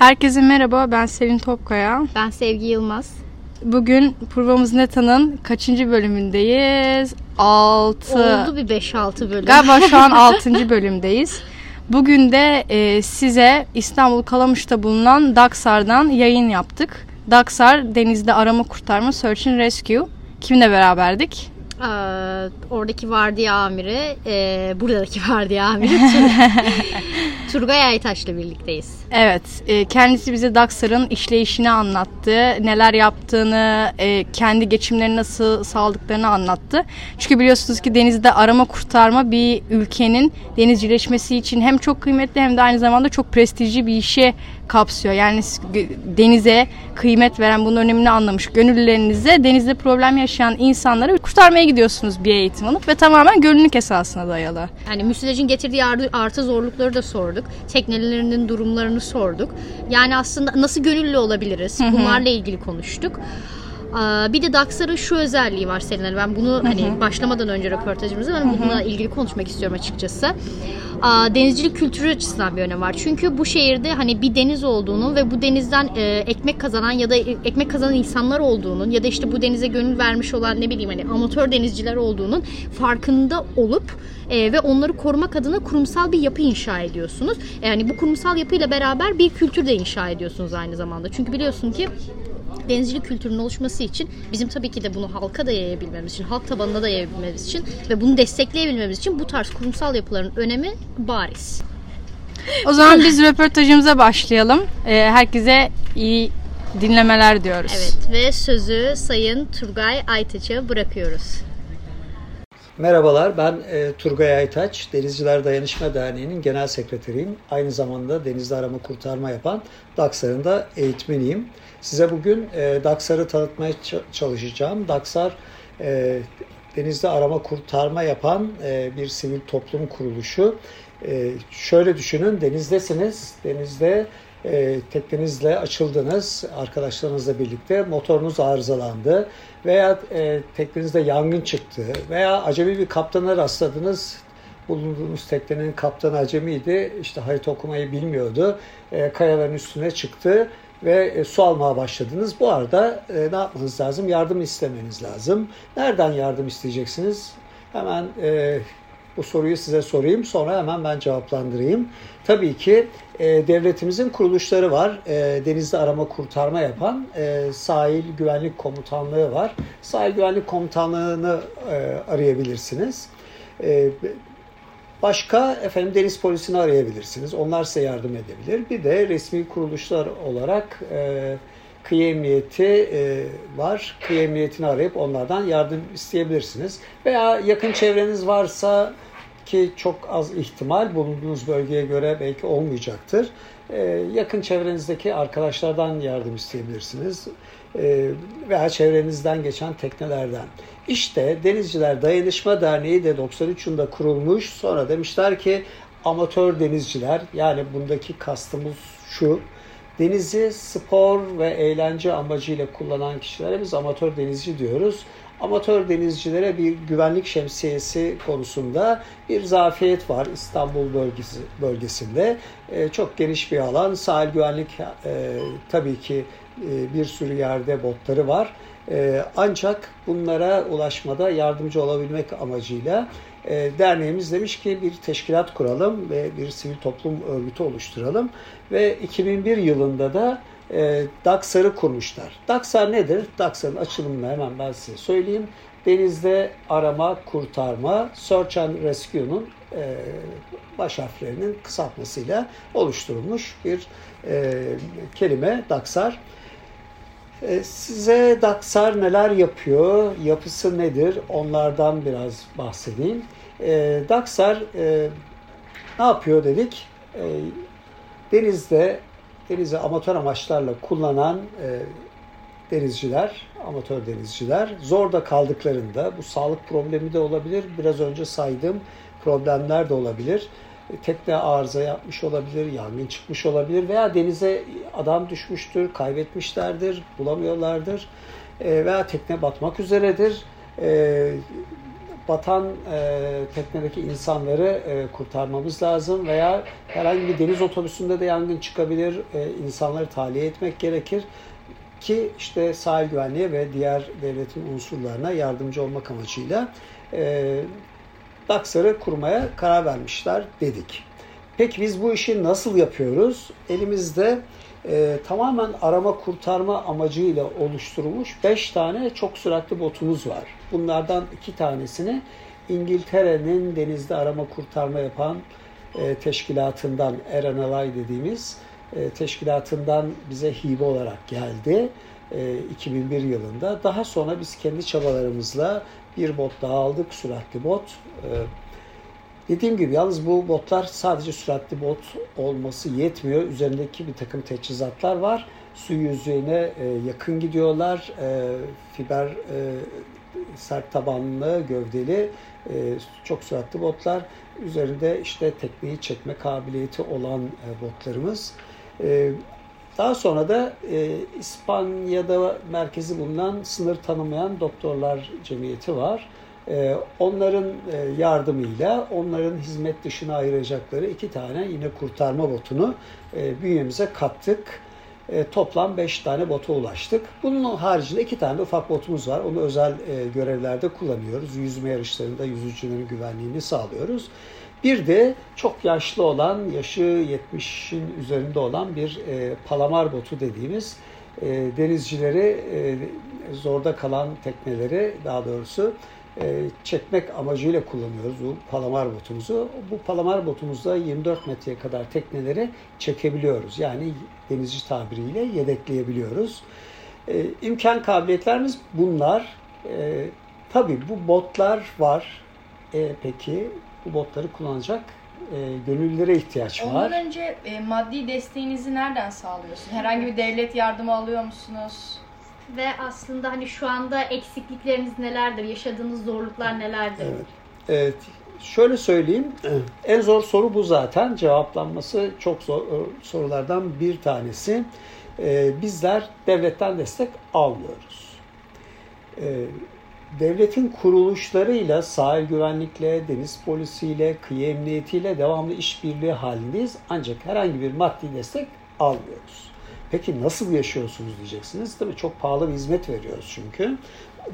Herkese merhaba, ben Selin Topkaya. Ben Sevgi Yılmaz. Bugün Provamız Neta'nın kaçıncı bölümündeyiz? 6. Oldu bir 5-6 bölüm. Galiba şu an 6. bölümdeyiz. Bugün de e, size İstanbul Kalamış'ta bulunan Daksar'dan yayın yaptık. Daksar Denizde Arama Kurtarma Search and Rescue. Kimle beraberdik? Ee, oradaki vardiya amiri, e, buradaki vardiya amiri Turgay Aytaş'la birlikteyiz. Evet, e, kendisi bize Daksar'ın işleyişini anlattı, neler yaptığını, e, kendi geçimlerini nasıl sağladıklarını anlattı. Çünkü biliyorsunuz ki denizde arama kurtarma bir ülkenin denizcileşmesi için hem çok kıymetli hem de aynı zamanda çok prestijli bir işe kapsıyor. Yani denize kıymet veren bunun önemini anlamış gönüllülerinize denizde problem yaşayan insanları kurtarmaya gidiyorsunuz bir eğitim alıp ve tamamen gönüllülük esasına dayalı. Yani müsilajın getirdiği artı zorlukları da sorduk. Teknelerinin durumlarını sorduk. Yani aslında nasıl gönüllü olabiliriz? Bunlarla ilgili konuştuk. Bir de Daxar'ın şu özelliği var Selin Ben bunu hani başlamadan önce röportajımızda ben bununla ilgili konuşmak istiyorum açıkçası. Denizcilik kültürü açısından bir önem var. Çünkü bu şehirde hani bir deniz olduğunu ve bu denizden e, ekmek kazanan ya da ekmek kazanan insanlar olduğunun ya da işte bu denize gönül vermiş olan ne bileyim hani amatör denizciler olduğunun farkında olup e, ve onları korumak adına kurumsal bir yapı inşa ediyorsunuz. Yani bu kurumsal yapıyla beraber bir kültür de inşa ediyorsunuz aynı zamanda. Çünkü biliyorsun ki denizcilik kültürünün oluşması için bizim tabii ki de bunu halka da yayabilmemiz için, halk tabanına da yayabilmemiz için ve bunu destekleyebilmemiz için bu tarz kurumsal yapıların önemi bariz. O zaman biz röportajımıza başlayalım. Ee, herkese iyi dinlemeler diyoruz. Evet ve sözü Sayın Turgay Aytaç'a bırakıyoruz. Merhabalar, ben e, Turgay Aytaç, Denizciler Dayanışma Derneği'nin genel sekreteriyim. Aynı zamanda denizde arama kurtarma yapan DAKSAR'ın da eğitmeniyim. Size bugün e, DAKSAR'ı tanıtmaya çalışacağım. DAKSAR e, denizde arama kurtarma yapan e, bir sivil toplum kuruluşu. E, şöyle düşünün, denizdesiniz, denizde e, teknenizle açıldınız arkadaşlarınızla birlikte motorunuz arızalandı veya e, teknenizde yangın çıktı veya acemi bir kaptana rastladınız bulunduğunuz teknenin kaptanı acemiydi işte harita okumayı bilmiyordu e, kayaların üstüne çıktı ve e, su almaya başladınız. Bu arada e, ne yapmanız lazım? Yardım istemeniz lazım. Nereden yardım isteyeceksiniz? Hemen e, bu soruyu size sorayım. Sonra hemen ben cevaplandırayım. Tabii ki e, devletimizin kuruluşları var. E, denizde arama kurtarma yapan e, sahil güvenlik komutanlığı var. Sahil güvenlik komutanlığını e, arayabilirsiniz. E, Başka efendim deniz polisini arayabilirsiniz. Onlar size yardım edebilir. Bir de resmi kuruluşlar olarak e, kıyı emniyeti e, var. Kıyı emniyetini arayıp onlardan yardım isteyebilirsiniz. Veya yakın çevreniz varsa ki çok az ihtimal bulunduğunuz bölgeye göre belki olmayacaktır. E, yakın çevrenizdeki arkadaşlardan yardım isteyebilirsiniz. E, veya çevrenizden geçen teknelerden. İşte Denizciler Dayanışma Derneği de 93 yılında kurulmuş. Sonra demişler ki amatör denizciler yani bundaki kastımız şu. Denizi spor ve eğlence amacıyla kullanan kişilere biz amatör denizci diyoruz. Amatör denizcilere bir güvenlik şemsiyesi konusunda bir zafiyet var İstanbul bölgesi, bölgesinde. E, çok geniş bir alan. Sahil güvenlik e, tabii ki e, bir sürü yerde botları var. E, ancak bunlara ulaşmada yardımcı olabilmek amacıyla e, derneğimiz demiş ki bir teşkilat kuralım ve bir sivil toplum örgütü oluşturalım. Ve 2001 yılında da DAKSAR'ı kurmuşlar. DAKSAR nedir? DAKSAR'ın açılımını hemen ben size söyleyeyim. Denizde arama, kurtarma, Search and Rescue'nun baş harflerinin kısaltmasıyla oluşturulmuş bir kelime DAKSAR. E, size Daksar neler yapıyor, yapısı nedir onlardan biraz bahsedeyim. E, Daksar e, ne yapıyor dedik? Denizde, denizi amatör amaçlarla kullanan denizciler, amatör denizciler zorda kaldıklarında bu sağlık problemi de olabilir. Biraz önce saydığım problemler de olabilir tekne arıza yapmış olabilir, yangın çıkmış olabilir veya denize adam düşmüştür, kaybetmişlerdir, bulamıyorlardır e, veya tekne batmak üzeredir. Batan e, teknedeki insanları e, kurtarmamız lazım veya herhangi bir deniz otobüsünde de yangın çıkabilir. E, insanları tahliye etmek gerekir ki işte sahil güvenliği ve diğer devletin unsurlarına yardımcı olmak amacıyla e, Daksar'ı kurmaya karar vermişler dedik. Peki biz bu işi nasıl yapıyoruz? Elimizde e, tamamen arama kurtarma amacıyla oluşturulmuş 5 tane çok süratli botumuz var. Bunlardan iki tanesini İngiltere'nin denizde arama kurtarma yapan e, teşkilatından RNLI dediğimiz e, teşkilatından bize hibe olarak geldi. E, 2001 yılında. Daha sonra biz kendi çabalarımızla bir bot daha aldık, süratli bot. E, Dediğim gibi yalnız bu botlar sadece süratli bot olması yetmiyor. Üzerindeki bir takım teçhizatlar var. Su yüzeyine e, yakın gidiyorlar. E, fiber e, sert tabanlı, gövdeli çok süratli botlar. Üzerinde işte tekneyi çekme kabiliyeti olan botlarımız. Daha sonra da İspanya'da merkezi bulunan sınır tanımayan doktorlar cemiyeti var. Ee, onların e, yardımıyla onların hizmet dışına ayıracakları iki tane yine kurtarma botunu e, bünyemize kattık. E, toplam beş tane bota ulaştık. Bunun haricinde iki tane de ufak botumuz var. Onu özel görevlerde kullanıyoruz. Yüzme yarışlarında yüzücülerin güvenliğini sağlıyoruz. Bir de çok yaşlı olan, yaşı 70'in üzerinde olan bir palamar botu dediğimiz denizcileri zorda kalan tekneleri daha doğrusu çekmek amacıyla kullanıyoruz bu palamar botumuzu. Bu palamar botumuzda 24 metreye kadar tekneleri çekebiliyoruz. Yani denizci tabiriyle yedekleyebiliyoruz. E, imkan kabiliyetlerimiz bunlar. E, tabii bu botlar var. E, peki bu botları kullanacak e, gönüllülere ihtiyaç var. Ondan önce e, maddi desteğinizi nereden sağlıyorsun? Herhangi bir devlet yardımı alıyor musunuz? Ve aslında hani şu anda eksiklikleriniz nelerdir, yaşadığınız zorluklar nelerdir? Evet. evet. Şöyle söyleyeyim, en zor soru bu zaten. Cevaplanması çok zor e, sorulardan bir tanesi. Ee, bizler devletten destek almıyoruz. Ee, devletin kuruluşlarıyla, sahil güvenlikle, deniz polisiyle, kıyı emniyetiyle devamlı işbirliği halindeyiz. Ancak herhangi bir maddi destek almıyoruz. Peki nasıl yaşıyorsunuz diyeceksiniz. Tabii çok pahalı bir hizmet veriyoruz çünkü.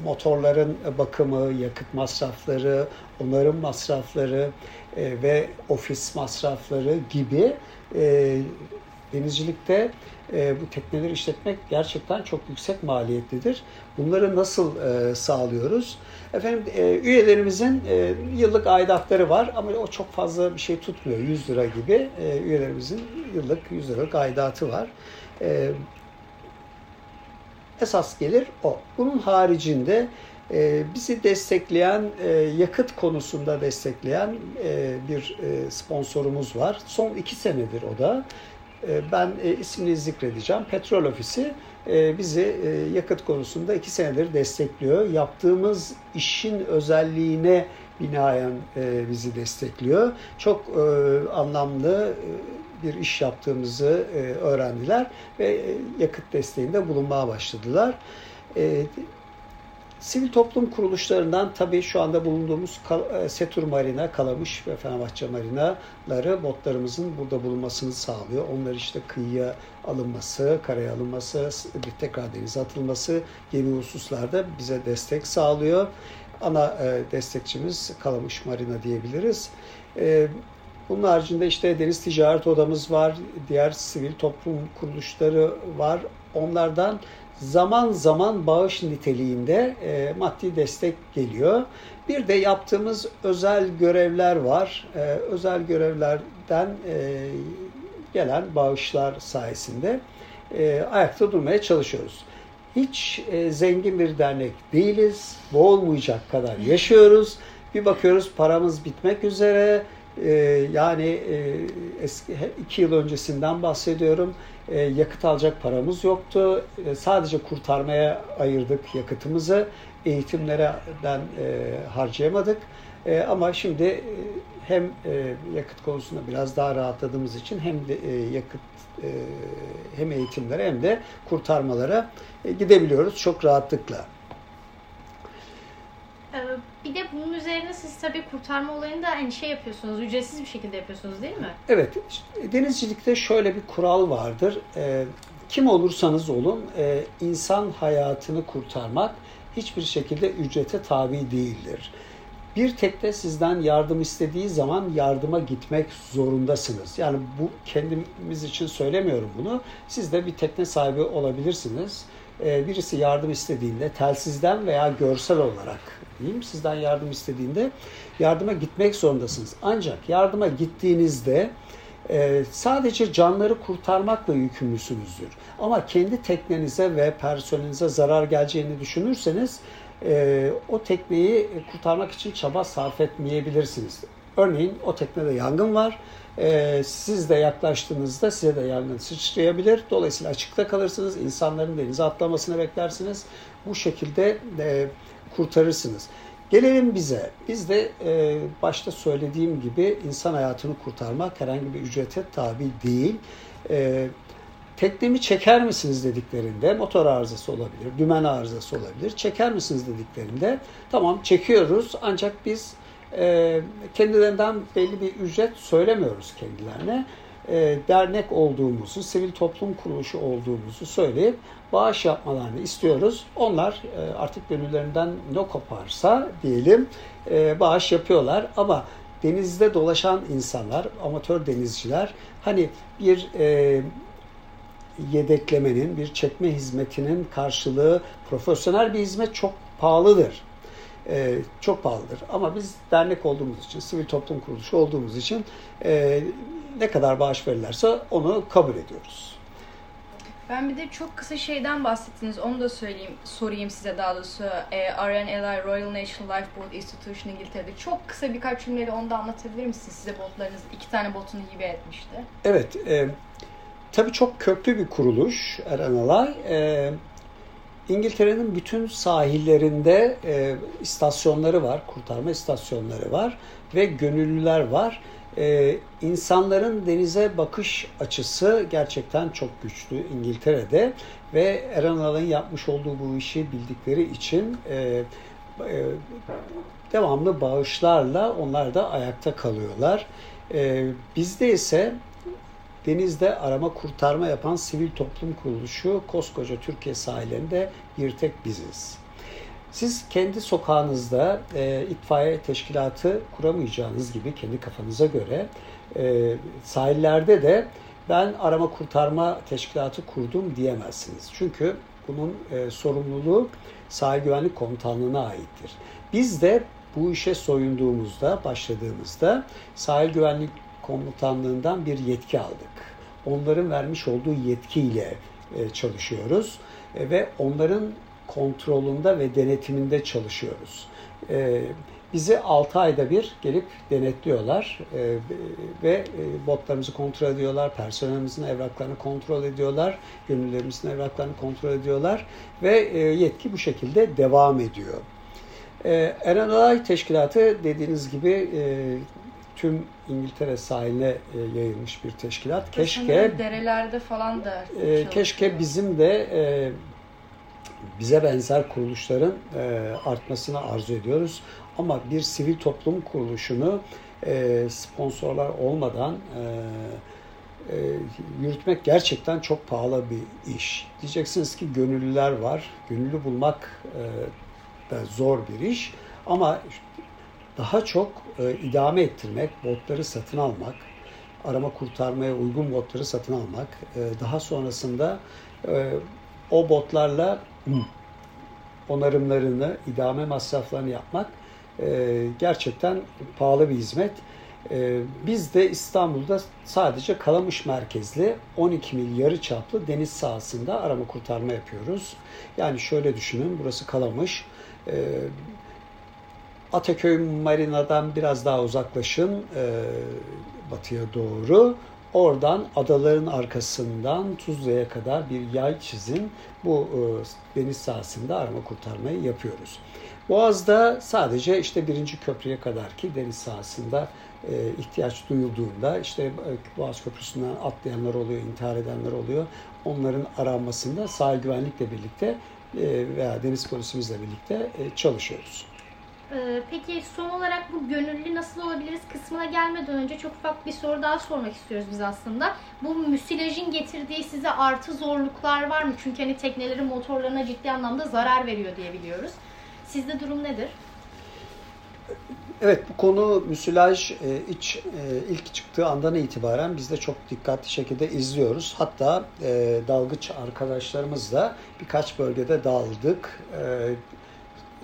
Motorların bakımı, yakıt masrafları, onarım masrafları e, ve ofis masrafları gibi e, denizcilikte e, bu tekneleri işletmek gerçekten çok yüksek maliyetlidir. Bunları nasıl sağlıyoruz? Efendim üyelerimizin yıllık aidatları var ama o çok fazla bir şey tutmuyor. 100 lira gibi üyelerimizin yıllık 100 liralık aidatı var. E, esas gelir o. Bunun haricinde e, bizi destekleyen, e, yakıt konusunda destekleyen e, bir e, sponsorumuz var. Son iki senedir o da. E, ben e, ismini zikredeceğim. Petrol Ofisi e, bizi e, yakıt konusunda iki senedir destekliyor. Yaptığımız işin özelliğine binaen e, bizi destekliyor. Çok e, anlamlı e, bir iş yaptığımızı e, öğrendiler ve e, yakıt desteğinde bulunmaya başladılar. E, sivil toplum kuruluşlarından tabii şu anda bulunduğumuz Setur Marina, Kalamış ve Fenerbahçe Marinaları botlarımızın burada bulunmasını sağlıyor. Onlar işte kıyıya alınması, karaya alınması, bir tekrar denize atılması gibi hususlarda bize destek sağlıyor. Ana destekçimiz Kalamış Marina diyebiliriz. Bunun haricinde işte Deniz Ticaret Odamız var, diğer sivil toplum kuruluşları var. Onlardan zaman zaman bağış niteliğinde e, maddi destek geliyor. Bir de yaptığımız özel görevler var. E, özel görevlerden e, gelen bağışlar sayesinde e, ayakta durmaya çalışıyoruz. Hiç e, zengin bir dernek değiliz. Boğulmayacak kadar yaşıyoruz. Bir bakıyoruz paramız bitmek üzere ee, yani e, eski iki yıl öncesinden bahsediyorum. E, yakıt alacak paramız yoktu. E, sadece kurtarmaya ayırdık yakıtımızı. Eğitimlerden harcayamadık. Ama şimdi hem yakıt konusunda biraz daha rahatladığımız için hem de yakıt hem eğitimlere hem de kurtarmalara gidebiliyoruz çok rahatlıkla. Bir de bunun üzerine siz tabii kurtarma olayında hani şey yapıyorsunuz, ücretsiz bir şekilde yapıyorsunuz değil mi? Evet, denizcilikte şöyle bir kural vardır. E, kim olursanız olun e, insan hayatını kurtarmak hiçbir şekilde ücrete tabi değildir. Bir tekne sizden yardım istediği zaman yardıma gitmek zorundasınız. Yani bu kendimiz için söylemiyorum bunu. Siz de bir tekne sahibi olabilirsiniz. Ee, birisi yardım istediğinde telsizden veya görsel olarak diyeyim sizden yardım istediğinde yardıma gitmek zorundasınız. Ancak yardıma gittiğinizde e, sadece canları kurtarmakla yükümlüsünüzdür. Ama kendi teknenize ve personelinize zarar geleceğini düşünürseniz e, o tekneyi kurtarmak için çaba sarf etmeyebilirsiniz. Örneğin o teknede yangın var. E, siz de yaklaştığınızda size de yangın sıçrayabilir. Dolayısıyla açıkta kalırsınız. İnsanların denize atlamasını beklersiniz. Bu şekilde e, kurtarırsınız. Gelelim bize. Biz de e, başta söylediğim gibi insan hayatını kurtarmak herhangi bir ücrete tabi değil. E, teknemi çeker misiniz dediklerinde motor arızası olabilir, dümen arızası olabilir. Çeker misiniz dediklerinde tamam çekiyoruz ancak biz e, kendilerinden belli bir ücret söylemiyoruz kendilerine. E, dernek olduğumuzu, sivil toplum kuruluşu olduğumuzu söyleyip bağış yapmalarını istiyoruz. Onlar e, artık gönüllerinden ne koparsa diyelim e, bağış yapıyorlar ama denizde dolaşan insanlar, amatör denizciler hani bir e, yedeklemenin, bir çekme hizmetinin karşılığı profesyonel bir hizmet çok pahalıdır. Ee, çok pahalıdır. Ama biz dernek olduğumuz için, sivil toplum kuruluşu olduğumuz için e, ne kadar bağış verirlerse onu kabul ediyoruz. Ben bir de çok kısa şeyden bahsettiniz. Onu da söyleyeyim, sorayım size daha doğrusu. E, RNLI Royal National Lifeboat Institution İngiltere'de. Çok kısa birkaç cümleyle onu da anlatabilir misiniz? Size botlarınız, iki tane botunu hibe etmişti. Evet. E, tabii çok köklü bir kuruluş RNLI. E, İngiltere'nin bütün sahillerinde e, istasyonları var, kurtarma istasyonları var ve gönüllüler var e, insanların denize bakış açısı gerçekten çok güçlü İngiltere'de ve Eren Alın yapmış olduğu bu işi bildikleri için e, e, devamlı bağışlarla onlar da ayakta kalıyorlar. E, bizde ise denizde arama kurtarma yapan sivil toplum kuruluşu koskoca Türkiye sahillerinde bir tek biziz. Siz kendi sokağınızda e, itfaiye teşkilatı kuramayacağınız gibi kendi kafanıza göre e, sahillerde de ben arama kurtarma teşkilatı kurdum diyemezsiniz. Çünkü bunun e, sorumluluğu sahil güvenlik komutanlığına aittir. Biz de bu işe soyunduğumuzda, başladığımızda sahil güvenlik komutanlığından bir yetki aldık. Onların vermiş olduğu yetkiyle e, çalışıyoruz e, ve onların kontrolünde ve denetiminde çalışıyoruz. E, bizi 6 ayda bir gelip denetliyorlar e, ve botlarımızı kontrol ediyorlar, personelimizin evraklarını kontrol ediyorlar, gönüllerimizin evraklarını kontrol ediyorlar ve e, yetki bu şekilde devam ediyor. E, Eren Teşkilatı dediğiniz gibi e, tüm İngiltere sahiline e, yayılmış bir teşkilat. Keşke derelerde falan da e, keşke bizim de e, bize benzer kuruluşların e, artmasını arzu ediyoruz. Ama bir sivil toplum kuruluşunu e, sponsorlar olmadan e, e, yürütmek gerçekten çok pahalı bir iş. Diyeceksiniz ki gönüllüler var. Gönüllü bulmak e, da zor bir iş. Ama daha çok e, idame ettirmek, botları satın almak, arama kurtarmaya uygun botları satın almak, e, daha sonrasında e, o botlarla onarımlarını, idame masraflarını yapmak e, gerçekten pahalı bir hizmet. E, biz de İstanbul'da sadece Kalamış merkezli 12 mil yarı çaplı deniz sahasında arama kurtarma yapıyoruz. Yani şöyle düşünün, burası Kalamış. E, Ataköy Marina'dan biraz daha uzaklaşın e, batıya doğru. Oradan adaların arkasından Tuzla'ya kadar bir yay çizin. Bu e, deniz sahasında arama kurtarmayı yapıyoruz. Boğaz'da sadece işte birinci köprüye kadar ki deniz sahasında e, ihtiyaç duyulduğunda işte e, Boğaz Köprüsü'nden atlayanlar oluyor, intihar edenler oluyor. Onların aranmasında sahil güvenlikle birlikte e, veya deniz polisimizle birlikte e, çalışıyoruz. Ee, peki son olarak bu gönüllü nasıl olabiliriz kısmına gelmeden önce çok ufak bir soru daha sormak istiyoruz biz aslında. Bu müsilajın getirdiği size artı zorluklar var mı? Çünkü hani teknelerin motorlarına ciddi anlamda zarar veriyor diye biliyoruz. Sizde durum nedir? Evet bu konu müsilaj e, iç, e, ilk çıktığı andan itibaren biz de çok dikkatli şekilde izliyoruz. Hatta e, dalgıç arkadaşlarımızla birkaç bölgede daldık.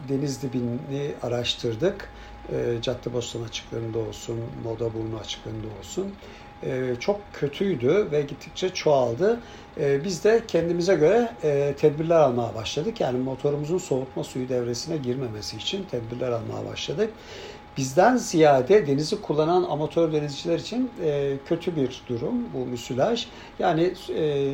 Deniz dibini araştırdık. E, Caddebostan açıklarında olsun, Modaburnu açıklarında olsun. E, çok kötüydü ve gittikçe çoğaldı. E, biz de kendimize göre e, tedbirler almaya başladık. Yani motorumuzun soğutma suyu devresine girmemesi için tedbirler almaya başladık. Bizden ziyade denizi kullanan amatör denizciler için e, kötü bir durum bu müsilaj. Yani e,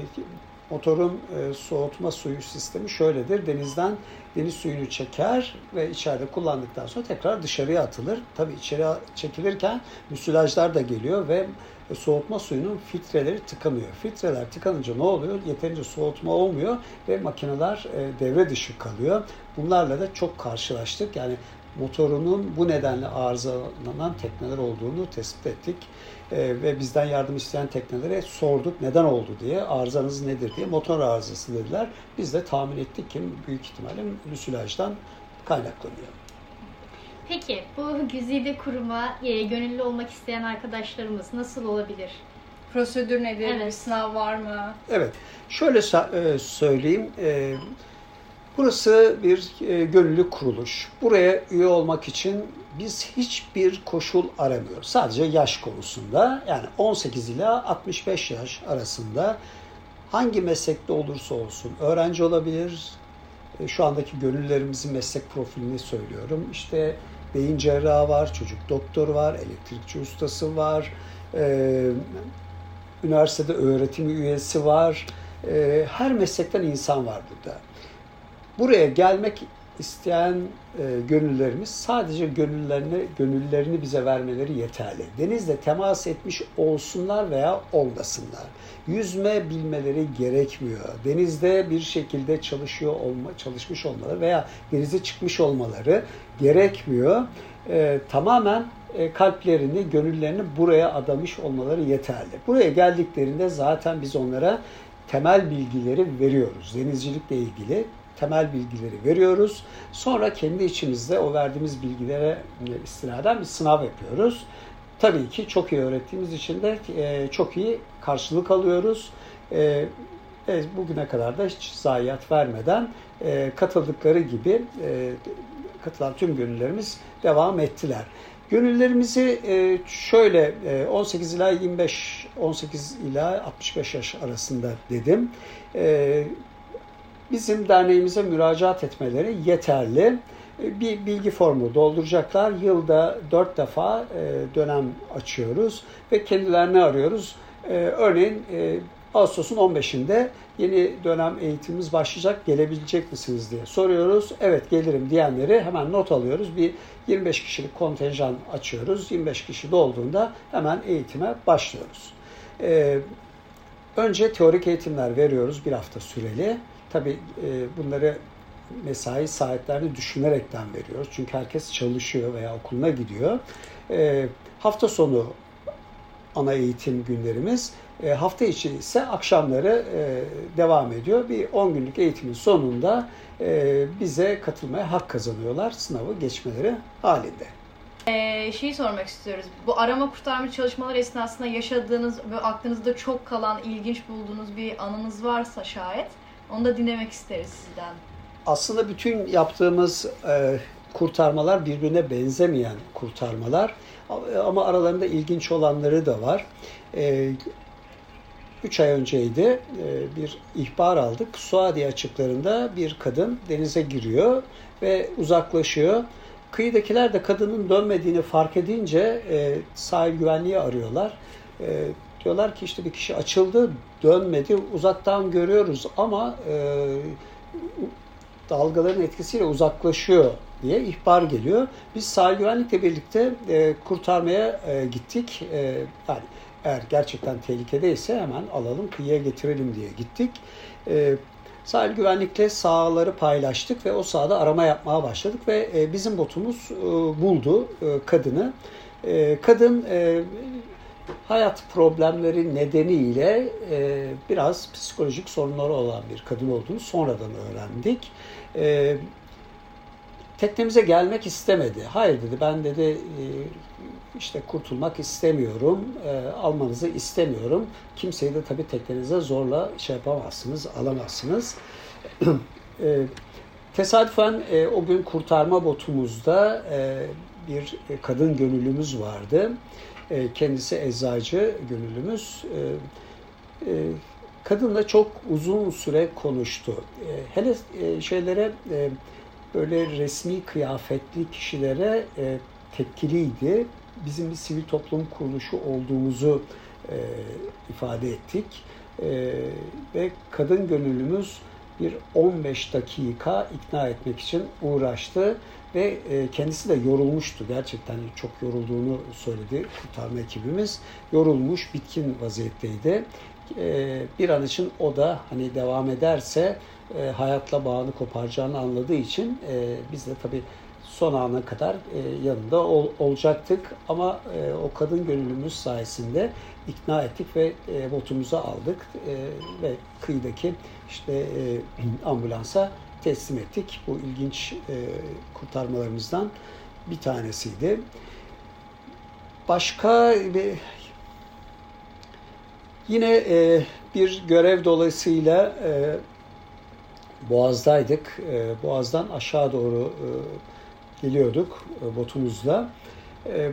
motorun e, soğutma suyu sistemi şöyledir. Denizden deniz suyunu çeker ve içeride kullandıktan sonra tekrar dışarıya atılır. Tabii içeri çekilirken müsilajlar da geliyor ve soğutma suyunun filtreleri tıkanıyor. Filtreler tıkanınca ne oluyor? Yeterince soğutma olmuyor ve makineler e, devre dışı kalıyor. Bunlarla da çok karşılaştık. Yani motorunun bu nedenle arızalanan tekneler olduğunu tespit ettik. E, ve bizden yardım isteyen teknelere sorduk neden oldu diye, arızanız nedir diye. Motor arızası dediler. Biz de tahmin ettik ki büyük ihtimalle müsilajdan kaynaklanıyor. Peki bu güzide kuruma e, gönüllü olmak isteyen arkadaşlarımız nasıl olabilir? Prosedür nedir? Evet. Bir sınav var mı? Evet, şöyle e, söyleyeyim. E, burası bir e, gönüllü kuruluş. Buraya üye olmak için biz hiçbir koşul aramıyoruz. Sadece yaş konusunda yani 18 ila 65 yaş arasında hangi meslekte olursa olsun öğrenci olabilir. Şu andaki gönüllerimizin meslek profilini söylüyorum. İşte beyin cerrahı var, çocuk doktoru var, elektrikçi ustası var, üniversitede öğretim üyesi var. Her meslekten insan var burada. Buraya gelmek isteyen e, gönüllerimiz sadece gönüllerini gönüllerini bize vermeleri yeterli. Denizle temas etmiş olsunlar veya olmasınlar. Yüzme bilmeleri gerekmiyor. Denizde bir şekilde çalışıyor olma, çalışmış olmaları veya denize çıkmış olmaları gerekmiyor. E, tamamen e, kalplerini, gönüllerini buraya adamış olmaları yeterli. Buraya geldiklerinde zaten biz onlara temel bilgileri veriyoruz. Denizcilikle ilgili temel bilgileri veriyoruz. Sonra kendi içimizde o verdiğimiz bilgilere istinaden bir sınav yapıyoruz. Tabii ki çok iyi öğrettiğimiz için de e, çok iyi karşılık alıyoruz. E, bugüne kadar da hiç zayiat vermeden e, katıldıkları gibi katılan tüm gönüllerimiz devam ettiler. Gönüllerimizi şöyle 18 ila 25, 18 ila 65 yaş arasında dedim bizim derneğimize müracaat etmeleri yeterli. E, bir bilgi formu dolduracaklar. Yılda dört defa e, dönem açıyoruz ve kendilerini arıyoruz. E, örneğin Ağustos'un 15'inde yeni dönem eğitimimiz başlayacak. Gelebilecek misiniz diye soruyoruz. Evet gelirim diyenleri hemen not alıyoruz. Bir 25 kişilik kontenjan açıyoruz. 25 kişi dolduğunda hemen eğitime başlıyoruz. Önce teorik eğitimler veriyoruz bir hafta süreli. Tabii e, bunları mesai saatlerini düşünerekten veriyoruz. Çünkü herkes çalışıyor veya okuluna gidiyor. E, hafta sonu ana eğitim günlerimiz. E, hafta içi ise akşamları devam ediyor. Bir 10 günlük eğitimin sonunda bize katılmaya hak kazanıyorlar sınavı geçmeleri halinde. Ee, şeyi sormak istiyoruz. Bu arama kurtarma çalışmaları esnasında yaşadığınız ve aklınızda çok kalan, ilginç bulduğunuz bir anınız varsa şayet onu da dinlemek isteriz sizden. Aslında bütün yaptığımız e, kurtarmalar birbirine benzemeyen kurtarmalar ama aralarında ilginç olanları da var. E, 3 ay önceydi e, bir ihbar aldık. Suadi açıklarında bir kadın denize giriyor ve uzaklaşıyor. Kıyıdakiler de kadının dönmediğini fark edince e, sahil güvenliği arıyorlar. E, Diyorlar ki işte bir kişi açıldı, dönmedi. Uzaktan görüyoruz ama e, dalgaların etkisiyle uzaklaşıyor diye ihbar geliyor. Biz sahil güvenlikle birlikte e, kurtarmaya e, gittik. E, yani eğer gerçekten tehlikedeyse hemen alalım kıyıya getirelim diye gittik. E, Sahil güvenlikle sahaları paylaştık ve o sahada arama yapmaya başladık ve e, bizim botumuz e, buldu e, kadını. E, kadın e, hayat problemleri nedeniyle e, biraz psikolojik sorunları olan bir kadın olduğunu sonradan öğrendik. E, teknemize gelmek istemedi. Hayır dedi ben dedi e, işte kurtulmak istemiyorum, e, almanızı istemiyorum. Kimseyi de tabii teknenize zorla şey yapamazsınız, alamazsınız. e, tesadüfen e, o gün kurtarma botumuzda e, bir kadın gönüllümüz vardı. E, kendisi eczacı gönüllümüz. E, e, kadınla çok uzun süre konuştu. E, hele e, şeylere e, böyle resmi kıyafetli kişilere e, tepkiliydi. Bizim bir sivil toplum kuruluşu olduğumuzu e, ifade ettik. E, ve kadın gönüllümüz bir 15 dakika ikna etmek için uğraştı ve e, kendisi de yorulmuştu. Gerçekten çok yorulduğunu söyledi kurtarma ekibimiz. Yorulmuş, bitkin vaziyetteydi. E, bir an için o da hani devam ederse e, hayatla bağını koparacağını anladığı için biz de tabii son ana kadar yanında ol, olacaktık. Ama o kadın gönüllümüz sayesinde ikna ettik ve botumuzu aldık ve kıyıdaki işte ambulansa teslim ettik. Bu ilginç e, kurtarmalarımızdan bir tanesiydi. Başka bir yine e, bir görev dolayısıyla e, Boğaz'daydık. E, Boğaz'dan aşağı doğru e, geliyorduk e, botumuzla. E,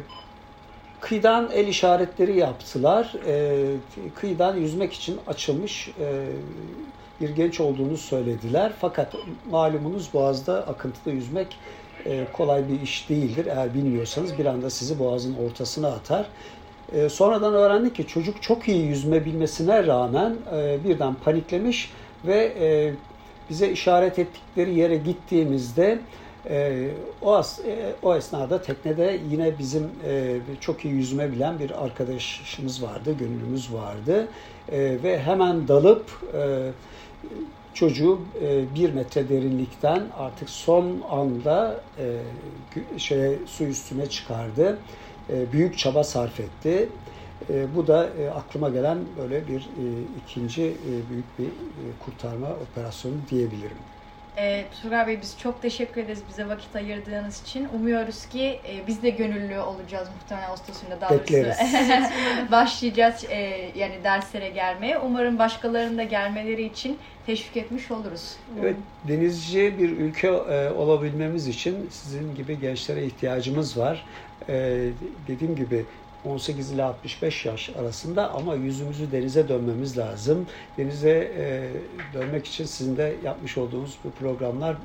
kıyıdan el işaretleri yaptılar. E, kıyıdan yüzmek için açılmış e, bir genç olduğunu söylediler. Fakat malumunuz Boğaz'da akıntıda yüzmek e, kolay bir iş değildir. Eğer bilmiyorsanız bir anda sizi Boğaz'ın ortasına atar. E, sonradan öğrendik ki çocuk çok iyi yüzme bilmesine rağmen e, birden paniklemiş ve bize işaret ettikleri yere gittiğimizde e, o, as, e, o esnada teknede yine bizim e, çok iyi yüzme bilen bir arkadaşımız vardı, gönüllümüz vardı e, ve hemen dalıp e, çocuğu e, bir metre derinlikten artık son anda e, şeye su üstüne çıkardı. E, büyük çaba sarf etti. E, bu da e, aklıma gelen böyle bir e, ikinci e, büyük bir e, kurtarma operasyonu diyebilirim. E, Turgay Bey biz çok teşekkür ederiz bize vakit ayırdığınız için. Umuyoruz ki e, biz de gönüllü olacağız muhtemelen Ağustos ayında daha Bekleriz. başlayacağız e, yani derslere gelmeye. Umarım başkalarının da gelmeleri için teşvik etmiş oluruz. Evet, denizci bir ülke e, olabilmemiz için sizin gibi gençlere ihtiyacımız var. E, dediğim gibi 18 ile 65 yaş arasında ama yüzümüzü denize dönmemiz lazım. Denize e, dönmek için sizin de yapmış olduğunuz bu programlar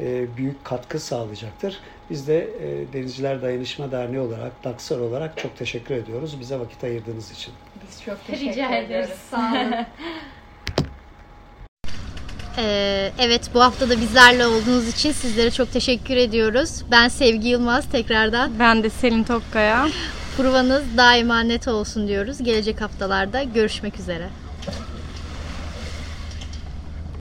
e, büyük katkı sağlayacaktır. Biz de e, Denizciler Dayanışma Derneği olarak, Daksar olarak çok teşekkür ediyoruz bize vakit ayırdığınız için. Biz çok teşekkür Rica ederiz. ederiz. Sağ olun. Ee, evet bu hafta da bizlerle olduğunuz için sizlere çok teşekkür ediyoruz. Ben Sevgi Yılmaz tekrardan. Ben de Selin Tokkaya. Provanız daima net olsun diyoruz. Gelecek haftalarda görüşmek üzere.